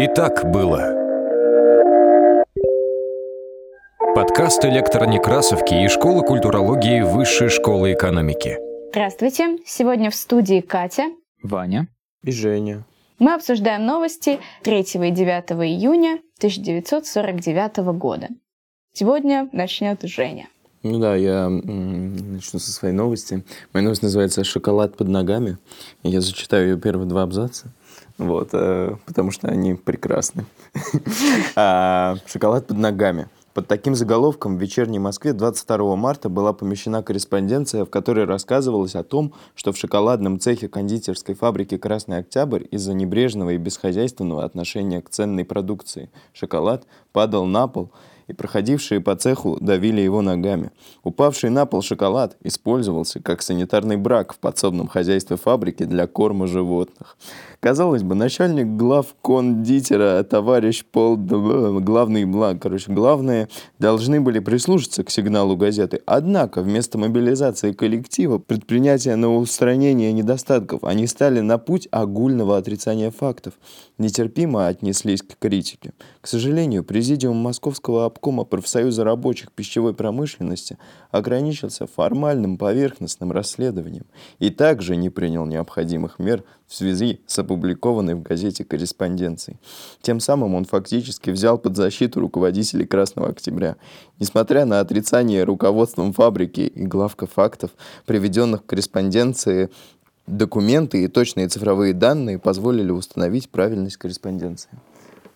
И так было. Подкаст электронекрасовки и школы культурологии Высшей школы экономики. Здравствуйте. Сегодня в студии Катя. Ваня. И Женя. Мы обсуждаем новости 3 и 9 июня 1949 года. Сегодня начнет Женя. Ну да, я начну со своей новости. Моя новость называется «Шоколад под ногами». Я зачитаю ее первые два абзаца, вот, э, потому что они прекрасны. А, «Шоколад под ногами». Под таким заголовком в «Вечерней Москве» 22 марта была помещена корреспонденция, в которой рассказывалось о том, что в шоколадном цехе кондитерской фабрики «Красный Октябрь» из-за небрежного и бесхозяйственного отношения к ценной продукции шоколад падал на пол, и проходившие по цеху давили его ногами. Упавший на пол шоколад использовался как санитарный брак в подсобном хозяйстве фабрики для корма животных. Казалось бы, начальник глав кондитера, товарищ Пол, главный, бла- короче, главные должны были прислушаться к сигналу газеты. Однако, вместо мобилизации коллектива, предпринятия на устранение недостатков, они стали на путь огульного отрицания фактов. Нетерпимо отнеслись к критике. К сожалению, президиум Московского обкома профсоюза рабочих пищевой промышленности ограничился формальным поверхностным расследованием и также не принял необходимых мер в связи с опубликованной в газете корреспонденцией. Тем самым он фактически взял под защиту руководителей Красного Октября. Несмотря на отрицание руководством фабрики и главка фактов, приведенных в корреспонденции, документы и точные цифровые данные позволили установить правильность корреспонденции.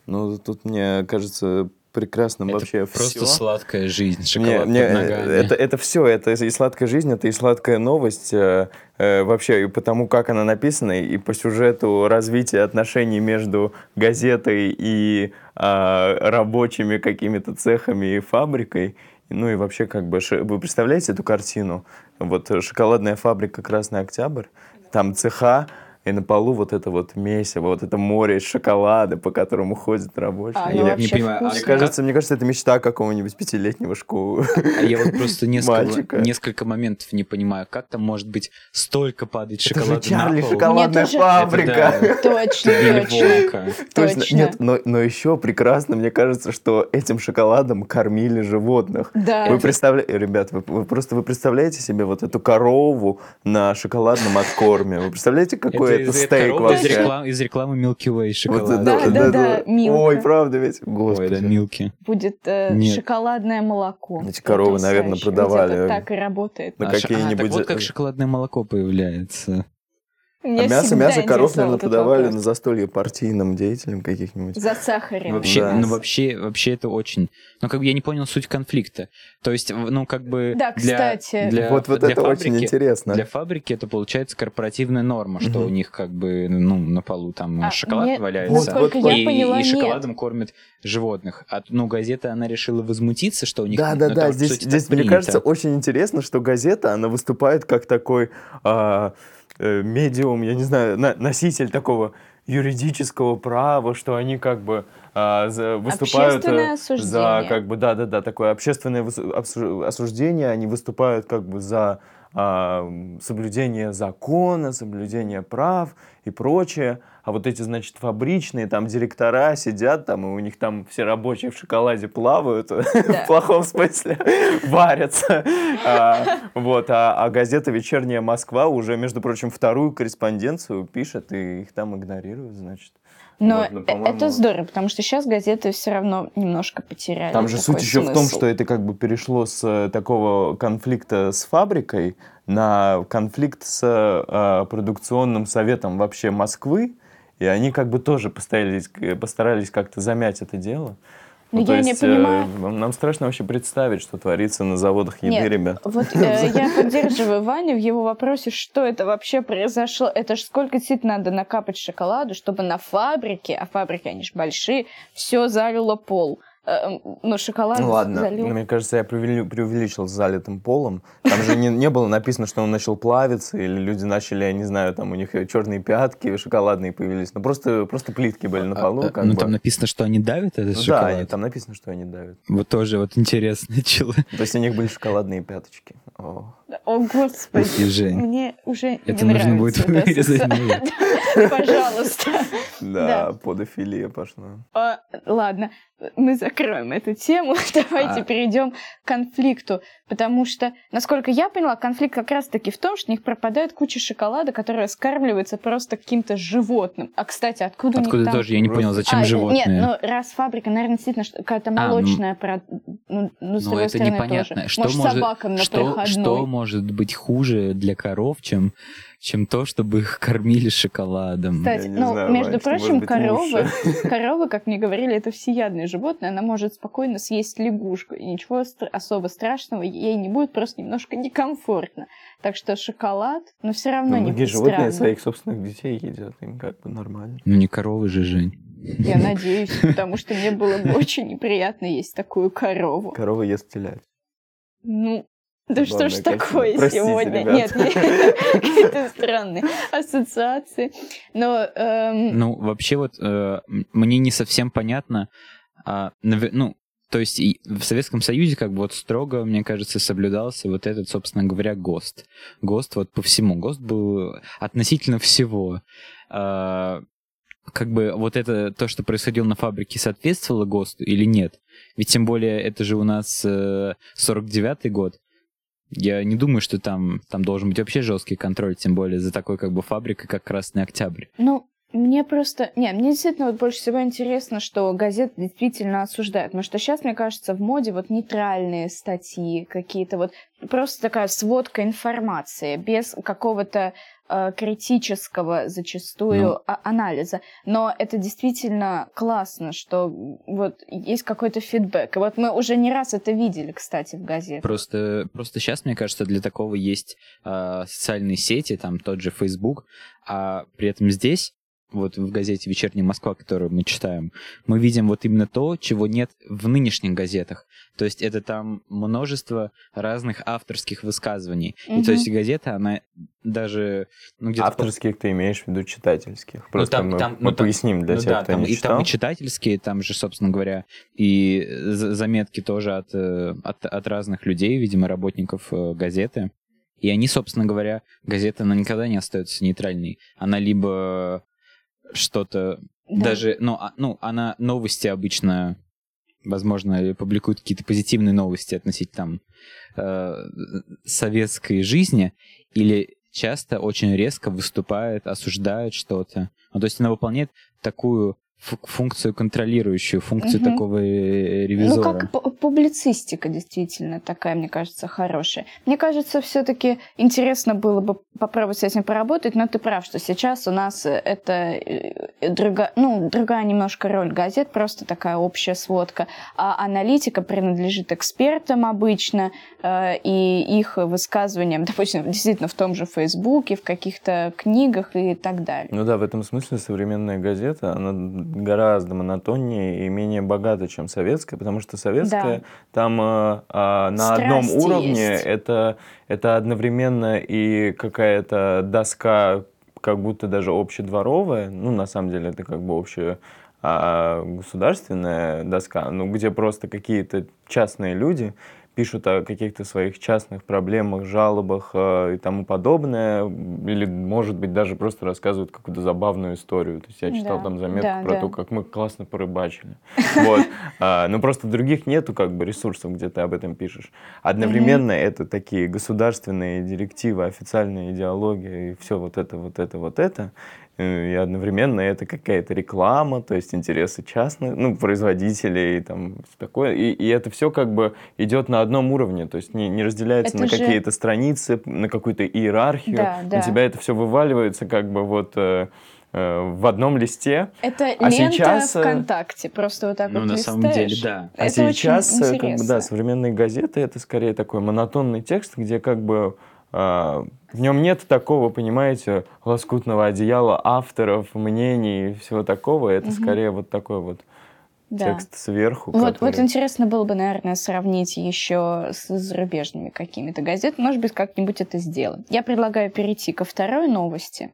Ну, тут, мне кажется, прекрасным Это вообще просто всё. сладкая жизнь, шоколад мне, под э, ногами. это, это все, это и сладкая жизнь, это и сладкая новость. э, э, вообще, и потому как она написана, и по сюжету развития отношений между газетой и а, рабочими какими-то цехами и фабрикой. Ну и вообще, как бы, вы представляете эту картину? Вот э, шоколадная фабрика «Красный Октябрь», там цеха, и на полу вот это вот месиво, вот это море из шоколада, по которому ходят рабочие. А, Я- не понимаю, а вкусно. мне кажется, мне кажется, это мечта какого-нибудь пятилетнего школы. А я вот просто несколько, несколько моментов не понимаю, как там может быть столько падать Это же шоколада Чарли на пол. шоколадная тоже- фабрика. Это Точно, Вилли точно. Точно. Точно. Нет, но, но еще прекрасно, мне кажется, что этим шоколадом кормили животных. Да. Вы представляете, ребят, вы, вы просто вы представляете себе вот эту корову на шоколадном откорме? Вы представляете, какой это, из- стейк корова из, вообще? реклам- из рекламы Milky Way Вот шоколада. Да, да, да, Милка. Ой, правда ведь? Ой, Господи. да, Милки. Будет э, шоколадное молоко. Эти коровы, наверное, продавали. это так и работает. На А ш- а, какие-нибудь... так вот как шоколадное молоко появляется. Меня А мясо, мясо коров, наверное, подавали вопрос. на застолье партийным деятелям каких-нибудь. Засахарен. Вообще, Да. ну вообще, вообще это очень. Ну как бы я не понял суть конфликта. То есть, ну как бы. Да, для- кстати. для, вот вот для это очень фабрики- интересно. Для фабрики это получается корпоративная норма, что Мгм. у них как бы ну на полу там А, шоколад нет, валяется, Вот, я и, поняла, и нет. шоколадом кормят животных. А ну газета она решила возмутиться, что у них. Да, ну, да, это да. вот, Здесь, здесь мне принято. кажется, очень интересно, что газета, она выступает как такой а, э, медиум, я не знаю, на- носитель такого юридического права, что они как бы а, выступают э, за как бы да, да, да, такое общественное осуждение, они выступают как бы за соблюдение закона, соблюдение прав и прочее. А вот эти, значит, фабричные, там директора сидят, там, и у них там все рабочие в шоколаде плавают, в плохом смысле, варятся. А, Вот, а а газета «Вечерняя Москва» уже, между прочим, вторую корреспонденцию пишет, и их там игнорируют, значит. Но Вот, ну, э- это здорово, потому что сейчас газеты все равно немножко потеряли. Там же суть еще в том, что это как бы перешло с э, такого конфликта с фабрикой на конфликт с э, продукционным советом вообще Москвы, и они как бы тоже постарались, э, постарались как-то замять это дело. Ну, то я не есть, э, понимаю. нам нам страшно вообще представить, что творится на заводах еды, Нет, ребят. Вот э, я поддерживаю Ваню в его вопросе, что это вообще произошло. Это ж сколько действительно надо накапать шоколаду, чтобы на фабрике, а фабрики, они же большие, все залило пол. Э, ну, шоколад Ну ладно, залил. мне кажется, я преувели- преувеличил с залитым полом. Там же не, не было написано, что он начал плавиться, или люди начали, я не знаю, там у них черные пятки шоколадные появились. Ну просто, просто плитки были на полу. А, а, как ну бы. там написано, что они давят этот Ну да, шоколад. они- там написано, что они давят. Вот тоже вот интересно. То есть у них были шоколадные пяточки. О. О, господи. Жень. Мне уже Это не нужно будет вырезать. Пожалуйста. Да, подофилия пошла. А, Ладно, мы закроем эту тему. Давайте А. перейдем к конфликту. Потому что, насколько я поняла, конфликт как раз-таки в том, что у них пропадает куча шоколада, которая скармливается просто каким-то животным. А, кстати, откуда, Откуда тоже, я не понял, зачем А, животные? Нет, ну раз фабрика, наверное, действительно что- какая-то А, ну, молочная, про- ну, ну, с Ну, другой это стороны, непонятно. тоже. Что Может, собакам на что, проходной. что может быть хуже для коров, чем, чем то, чтобы их кормили шоколадом? Кстати, ну, знаю, между Вань, прочим, быть коровы, коровы, как мне говорили, это всеядное животное, она может спокойно съесть лягушку, и ничего стр- особо страшного ей не будет, просто немножко некомфортно. Так что шоколад, но все равно Ну, не будет животные странно. своих собственных детей едят, им как бы нормально. Ну, не коровы же, Жень. Я надеюсь, потому что мне было бы очень неприятно есть такую корову. Корова ест телят. Ну, да что ж такое Простите, сегодня? ребят. Нет, какие-то странные ассоциации. Но, эм, Ну, вообще вот э, мне не совсем понятно, а, ну, то есть в Советском Союзе как бы вот строго, мне кажется, соблюдался вот этот, собственно говоря, ГОСТ. ГОСТ вот по всему. ГОСТ был относительно всего. А, как бы вот это, то, что происходило на фабрике, соответствовало ГОСТу или нет? Ведь тем более это же у нас э, 49-й год. Я не думаю, что там, там должен быть вообще жесткий контроль, тем более за такой как бы фабрикой, как Красный Октябрь. Ну, мне просто... Не, мне действительно вот больше всего интересно, что газет действительно осуждают. Потому что сейчас, мне кажется, в моде вот нейтральные статьи какие-то, вот просто такая сводка информации, без какого-то критического зачастую Ну. а- анализа. Но это действительно классно, что вот есть какой-то фидбэк. И вот мы уже не раз это видели, кстати, в газетах. Просто, просто сейчас, мне кажется, для такого есть а, социальные сети, там тот же Facebook, а при этом здесь, вот в газете «Вечерняя Москва», которую мы читаем, мы видим вот именно то, чего нет в нынешних газетах. То есть это там множество разных авторских высказываний. И то есть газета, она даже... Ну, где-то Авторских ты имеешь в виду читательских. Просто там- мы, там- мы ну, там- поясним для ну тех, да, кто там, не и читал. там и читательские, там же, собственно говоря, и за- заметки тоже от, э, от, от разных людей, видимо, работников э, газеты. И они, собственно говоря, газета, она никогда не остается нейтральной. Она либо что-то Да. даже, ну, а- ну, она новости обычно, возможно, публикует какие-то позитивные новости относительно там э, советской жизни, или часто очень резко выступает, осуждает что-то. Ну, то есть она выполняет такую функцию контролирующую, функцию Мгм. такого э, ревизора. Ну, как пу- публицистика действительно такая, мне кажется, хорошая. Мне кажется, все-таки интересно было бы попробовать с этим поработать, но ты прав, что сейчас у нас э, это э, другая, ну, другая немножко роль газет, просто такая общая сводка. А аналитика принадлежит экспертам обычно, э, и их высказываниям, допустим, действительно в том же Фейсбуке, в каких-то книгах и так далее. Ну да, в этом смысле современная газета, она гораздо монотоннее и менее богата, чем советская, потому что советская Да. там э, а, на одном Страсти уровне есть. это, это одновременно и какая-то доска, как будто даже общедворовая, ну на самом деле это как бы общая а, государственная доска, ну где просто какие-то частные люди пишут о каких-то своих частных проблемах, жалобах э, и тому подобное, или, может быть, даже просто рассказывают какую-то забавную историю. То есть я читал Да, там заметку да, про да. то, как мы классно порыбачили. Вот. А, Но просто других нету как бы ресурсов, где ты об этом пишешь. Одновременно это такие государственные директивы, официальная идеология и все вот это, вот это, вот это. Э, И одновременно это какая-то реклама, то есть интересы частных, ну, производителей, там, такое. И, и это все как бы идет на одном уровне, то есть не, не разделяется Это на же- какие-то страницы, на какую-то иерархию. Да, да. У тебя это все вываливается как бы вот э, э, в одном листе. Это А лента сейчас, ВКонтакте, просто вот так Ну, вот на самом листаешь. деле, да. А Это сейчас, как бы, да, современные газеты это скорее такой монотонный текст, где как бы в нем нет такого, понимаете, лоскутного одеяла авторов, мнений и всего такого. Это Мгм. скорее вот такой вот Да. текст сверху. Вот, вот который- интересно было бы, наверное, сравнить еще с зарубежными какими-то газетами. Может быть, как-нибудь это сделаем. Я предлагаю перейти ко второй новости.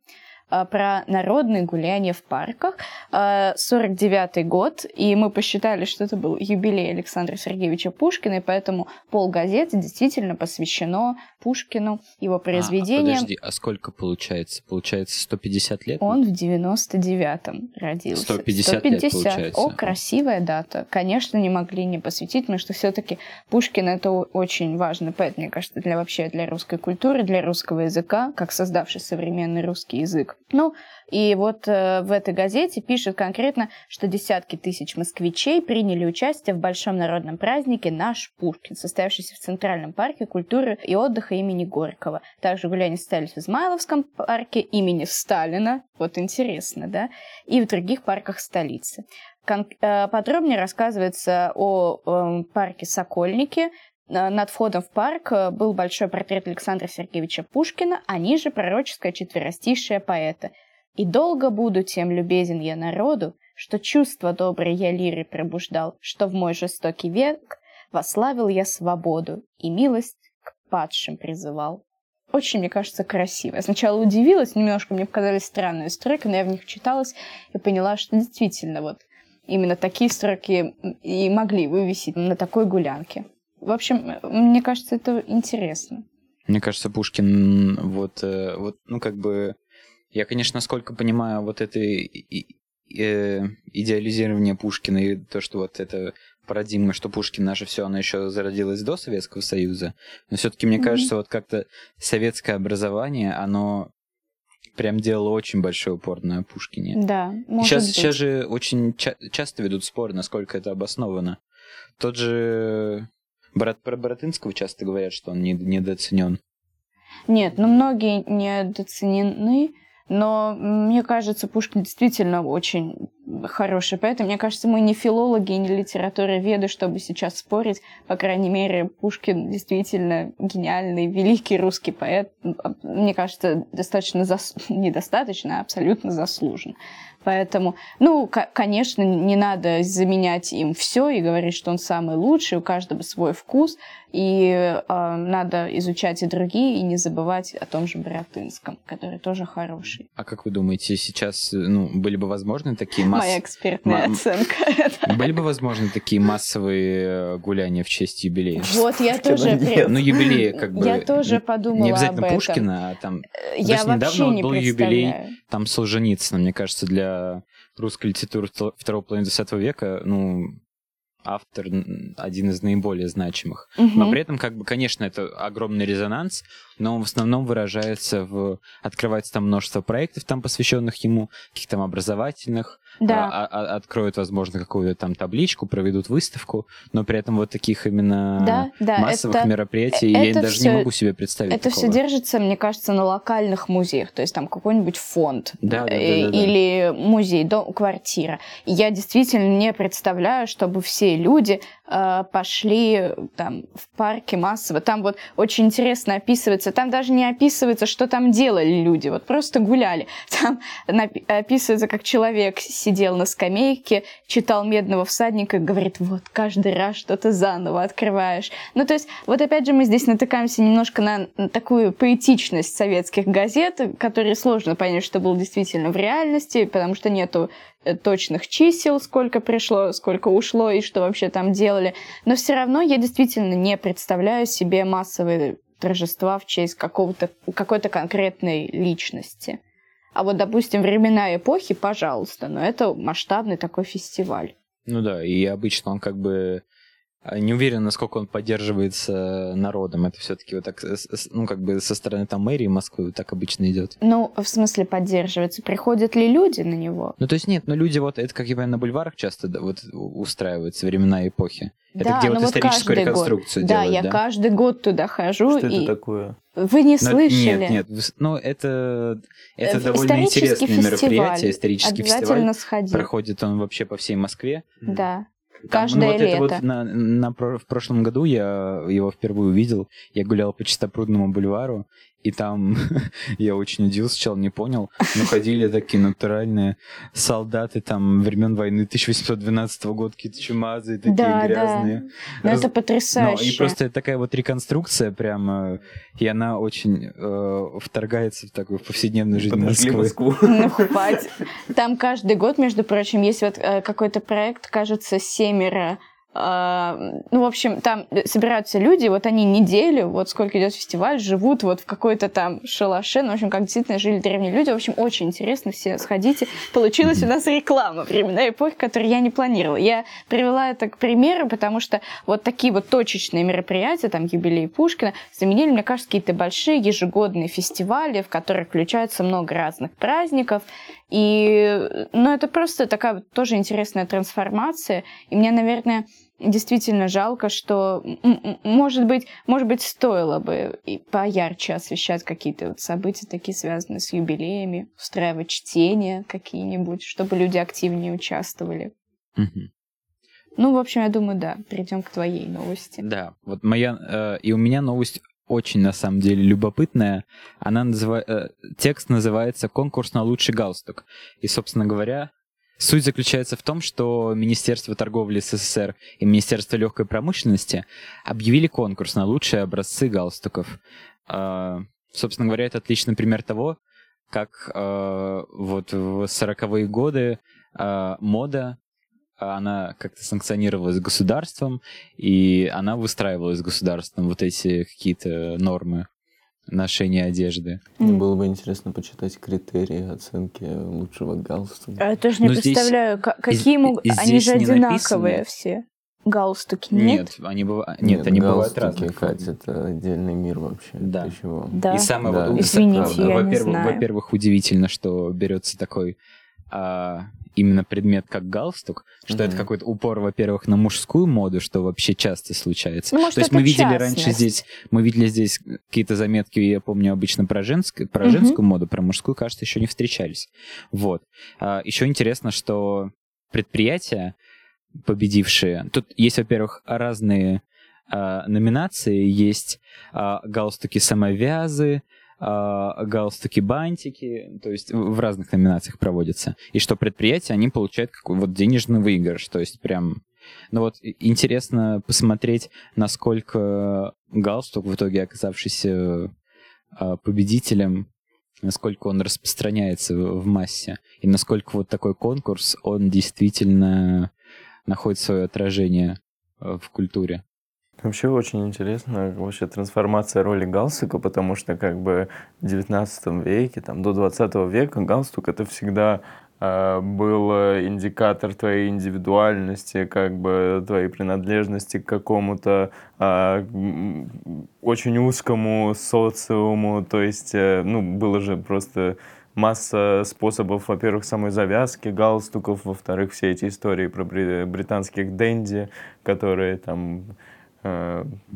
А, про народные гуляния в парках. 49 год, и мы посчитали, что это был юбилей Александра Сергеевича Пушкина, и поэтому пол газеты действительно посвящено Пушкину, его произведениям. А, подожди, а сколько получается? Получается 150 лет? Он в 99-м родился. 150, 150 лет получается. О, красивая дата. Конечно, не могли не посвятить, потому что все-таки Пушкин это очень важный поэт, мне кажется, для вообще для русской культуры, для русского языка, как создавший современный русский язык. Ну, и вот э, в этой газете пишет конкретно, что десятки тысяч москвичей приняли участие в большом народном празднике «Наш Пушкин», состоявшийся в Центральном парке культуры и отдыха имени Горького. Также гуляния состоялись в Измайловском парке имени Сталина, вот интересно, да, и в других парках столицы. Э, подробнее рассказывается о э, парке Сокольники, над входом в парк э, был большой портрет Александра Сергеевича Пушкина, а ниже пророческое четверостишее поэта – и долго буду тем любезен я народу, что чувство доброе я лиры пробуждал, что в мой жестокий век вославил я свободу и милость к падшим призывал. Очень, мне кажется, красиво. Я сначала удивилась, немножко мне показались странные строки, но я в них читалась и поняла, что действительно вот именно такие строки и могли вывесить на такой гулянке. В общем, мне кажется, это интересно. Мне кажется, Пушкин вот, э, вот ну, как бы я, конечно, насколько понимаю, вот это э, идеализирование Пушкина и то, что вот это парадигма, что Пушкин наше все, оно еще зародилось до Советского Союза. Но все-таки мне mm-hmm. кажется, вот как-то советское образование, оно прям делало очень большой упор на Пушкине. Да, может сейчас, быть. сейчас же очень ча- часто ведут споры, насколько это обосновано. Тот же Брат, про Боротынского часто говорят, что он не, недооценен. Нет, но многие недооценены. Но мне кажется, Пушкин действительно очень хороший поэт. Мне кажется, мы не филологи не литературоведы, чтобы сейчас спорить. По крайней мере, Пушкин действительно гениальный, великий русский поэт. Мне кажется, достаточно зас... недостаточно, а абсолютно заслуженно. Поэтому, ну, конечно, не надо заменять им все и говорить, что он самый лучший, у каждого свой вкус, и э, надо изучать и другие, и не забывать о том же Боротынском, который тоже хороший. А как вы думаете, сейчас ну, были бы возможны такие масс... Моя экспертная М- оценка. Были бы возможны такие массовые э, гуляния в честь юбилея? Вот, я тоже... Ну, юбилеи, как бы... Я тоже подумала Не обязательно. Пушкина, а там... Я вообще недавно не вот был юбилей там Солженицына, мне кажется, для русской литературы вто- второго половины XX века, ну, автор один из наиболее значимых. Но Мгм. при этом, как бы, конечно, это огромный резонанс, но он в основном выражается в... Открывается там множество проектов, там посвященных ему, каких-то там образовательных, Да. а- а- откроют, возможно, какую-то там табличку, проведут выставку, но при этом вот таких именно Да, да, массовых это- мероприятий я это даже всё- не могу себе представить Это такого. все держится, мне кажется, на локальных музеях, то есть там какой-нибудь фонд Да, да, да, э, да, да. или музей, дом, квартира. Я действительно не представляю, чтобы все люди э, пошли там в парке массово. Там вот очень интересно описывается, там даже не описывается, что там делали люди, вот просто гуляли. Там описывается, как человек сидел на скамейке, читал «Медного всадника» и говорит, вот каждый раз что-то заново открываешь. Ну, то есть, вот опять же мы здесь натыкаемся немножко на такую поэтичность советских газет, которые сложно понять, что было действительно в реальности, потому что нету э, точных чисел, сколько пришло, сколько ушло и что вообще там делали. Но все равно я действительно не представляю себе массовые торжества в честь какого-то, какой-то конкретной личности. А вот, допустим, времена эпохи, пожалуйста, но это масштабный такой фестиваль. Ну да, и обычно он как бы не уверен, насколько он поддерживается народом. Это все-таки вот так, ну, как бы со стороны там мэрии Москвы вот так обычно идет. Ну, в смысле поддерживается. Приходят ли люди на него? Ну, то есть нет, но люди вот, это, как я понимаю, на бульварах часто да, вот устраиваются времена эпохи. Это Да, где ну вот вот историческую каждый год. реконструкцию Да, делают, я да? каждый год туда хожу. Что и... это такое? Вы не Но- слышали? Нет, нет, ну это, это Э, довольно интересное фестиваль. мероприятие, исторический Обязательно фестиваль. сходи. Проходит он вообще по всей Москве. Да. Там, Каждое ну, вот это вот лето. на, на в прошлом году я его впервые увидел. Я гулял по Чистопрудному бульвару, и там я очень удивился, сначала не понял, но ходили такие натуральные солдаты там времен войны 1812 года, какие-то чумазые, такие Да, да. грязные. Ну, Раз- это потрясающе. и просто такая вот реконструкция прямо, и она очень э, вторгается в такую повседневную жизнь Подожгли Москвы. Москву. Ну, хватит. Там каждый год, между прочим, есть вот э, какой-то проект, кажется, семеро. А, ну, в общем, там собираются люди, вот они неделю, вот сколько идет фестиваль, живут вот в какой-то там шалаше, ну, в общем, как действительно жили древние люди. В общем, очень интересно, все сходите. Получилась у нас реклама времена эпохи, которую я не планировала. Я привела это к примеру, потому что вот такие вот точечные мероприятия, там, юбилей Пушкина, заменили, мне кажется, какие-то большие ежегодные фестивали, в которые включается много разных праздников. И, ну, это просто такая тоже интересная трансформация. И мне, наверное, действительно жалко, что, может быть, может быть, стоило бы и поярче освещать какие-то вот события, такие связанные с юбилеями, устраивать чтения какие-нибудь, чтобы люди активнее участвовали. Мгм. Ну, в общем, я думаю, да, перейдем к твоей новости. Да, вот моя э, и у меня новость очень на самом деле любопытная. Она называется текст называется "Конкурс на лучший галстук". И, собственно говоря, суть заключается в том, что Министерство торговли СССР и Министерство легкой промышленности объявили конкурс на лучшие образцы галстуков. А, собственно говоря, это отличный пример того, как э, вот в 40-е годы э, мода она как-то санкционировалась государством, и она выстраивалась государством вот эти какие-то нормы ношения одежды. Мне было бы интересно почитать критерии оценки лучшего галстука. А Я тоже не здесь- представляю, ка- какие здесь могут... Они же одинаковые написано. все. Галстуки нет? они бывают. Нет, они бывают галстуки, разных. Кать, это отдельный мир вообще. Да. Ты чего? Да. И самое Да. вот Извините, я не во-первых, знаю. во-первых, удивительно, что берется такой а, именно предмет как галстук, что это Мгм. какой-то упор, во-первых, на мужскую моду, что вообще часто случается. Ну, может, То есть это мы видели раньше частность. здесь, мы видели здесь какие-то заметки, я помню, обычно про, женск- про Мгм. женскую моду, про мужскую, кажется, еще не встречались. Вот. А, еще интересно, что предприятия, победившие, тут есть, во-первых, разные а, номинации, есть а, галстуки самовязы, а, галстуки-бантики, то есть в разных номинациях проводятся. И что предприятия, они получают какой вот денежный выигрыш, то есть прям... Ну вот интересно посмотреть, насколько галстук, в итоге оказавшийся а, победителем, насколько он распространяется в массе, и насколько вот такой конкурс, он действительно находит свое отражение э, в культуре. Вообще очень интересно вообще трансформация роли галстука, потому что как бы в 19 веке, там, до 20 века галстук это всегда э, был э, индикатор твоей индивидуальности, как бы твоей принадлежности к какому-то м, очень узкому социуму, то есть, э, ну, было же просто масса способов, во-первых, самой завязки галстуков, во-вторых, все эти истории про бри- британских денди, которые там э,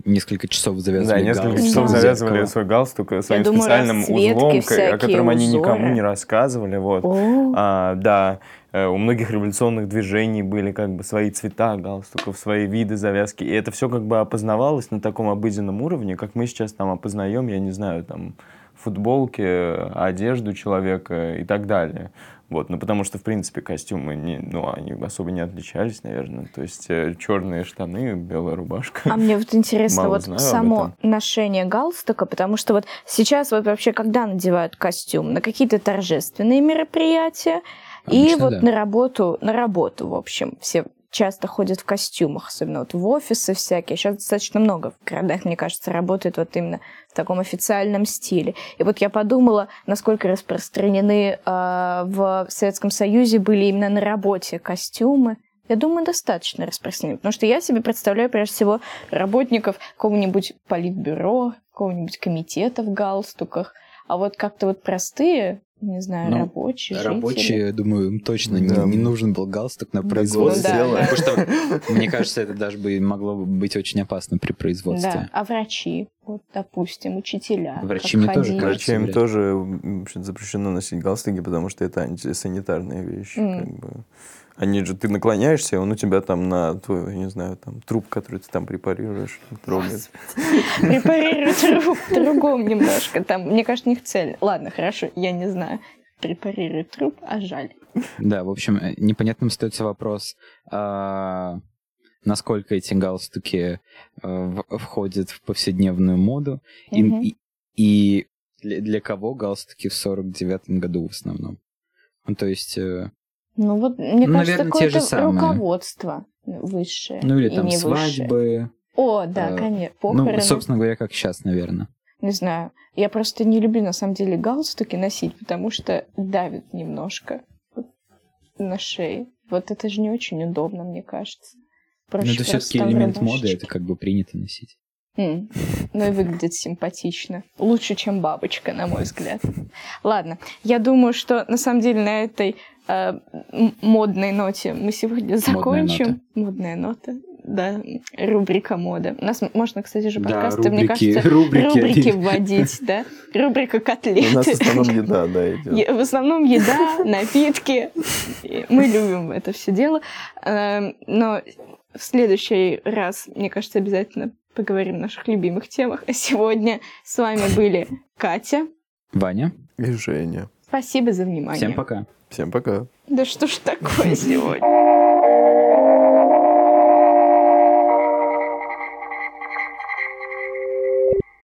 Несколько часов да, завязывали несколько галстук часов Да. завязывали зеркало. свой галстук э, своим думаю, специальным узлом, о котором они никому не рассказывали. Вот. О, А, да, э, у многих революционных движений были как бы свои цвета галстуков, свои виды завязки. И это все как бы опознавалось на таком обыденном уровне, как мы сейчас там опознаем, я не знаю, там футболки, одежду человека и так далее. Вот, ну потому что, в принципе, костюмы, не, ну, они особо не отличались, наверное. То есть черные штаны, белая рубашка. А мне вот интересно, Мало вот само ношение галстука, потому что вот сейчас вот вообще когда надевают костюм? На какие-то торжественные мероприятия и Обычно вот да. на работу, на работу, в общем, все часто ходят в костюмах, особенно вот в офисы всякие. Сейчас достаточно много в городах, мне кажется, работает вот именно в таком официальном стиле. И вот я подумала, насколько распространены а, в Советском Союзе были именно на работе костюмы. Я думаю, достаточно распространены. Потому что я себе представляю, прежде всего, работников какого-нибудь политбюро, какого-нибудь комитета в галстуках. А вот как-то вот простые, не знаю, Ну, рабочие, жители. Рабочие, думаю, им точно не- Да. не, нужен был галстук на Да, производстве. Ну да. Потому что, мне кажется, это даже бы могло бы быть очень опасно при производстве. Да, а врачи? Вот, допустим, учителя. Мне тоже ходить. кажется, Врачам вряд ли. тоже запрещено носить галстуки, потому что это антисанитарные вещи. М. Как бы. Они же, ты наклоняешься, он у тебя там на твой, я не знаю, там труп, который ты там препарируешь, трогает. Препарируют труп другом немножко. Там, мне кажется, у них цель. Ладно, хорошо, я не знаю. Препарируют труп, а жаль. Да, в общем, э, непонятным остается вопрос, а, насколько эти галстуки э, входят в повседневную моду, и, Мгм. и- и для, для кого галстуки в 49-м году в основном. Ну, то есть, э, Ну вот, мне Ну, кажется, какое-то руководство высшее. ну или там высшее. свадьбы. О, да, э, конечно, похороны. Ну, собственно говоря, как сейчас, наверное. Не знаю. Я просто не люблю, на самом деле, галстуки носить, потому что давит немножко на шее. Вот это же не очень удобно, мне кажется. Но Проще это просто все-таки элемент моды, это как бы принято носить. М, Ну и выглядит симпатично. Лучше, чем бабочка, на мой взгляд. Ладно, я думаю, что на самом деле на этой э, модной ноте мы сегодня закончим. Модная нота. Да, рубрика мода. У нас можно, кстати же, подкасты, мне кажется, рубрики. рубрики вводить, да? Рубрика У нас в котлеты. основном еда, да, идет. В основном еда, напитки. Мы любим это все дело. Эм, Но в следующий раз, мне кажется, обязательно поговорим о наших любимых темах. А сегодня с вами были Катя. Ваня, И Женя. Спасибо за внимание. всем пока. Всем пока. Да что ж такое сегодня?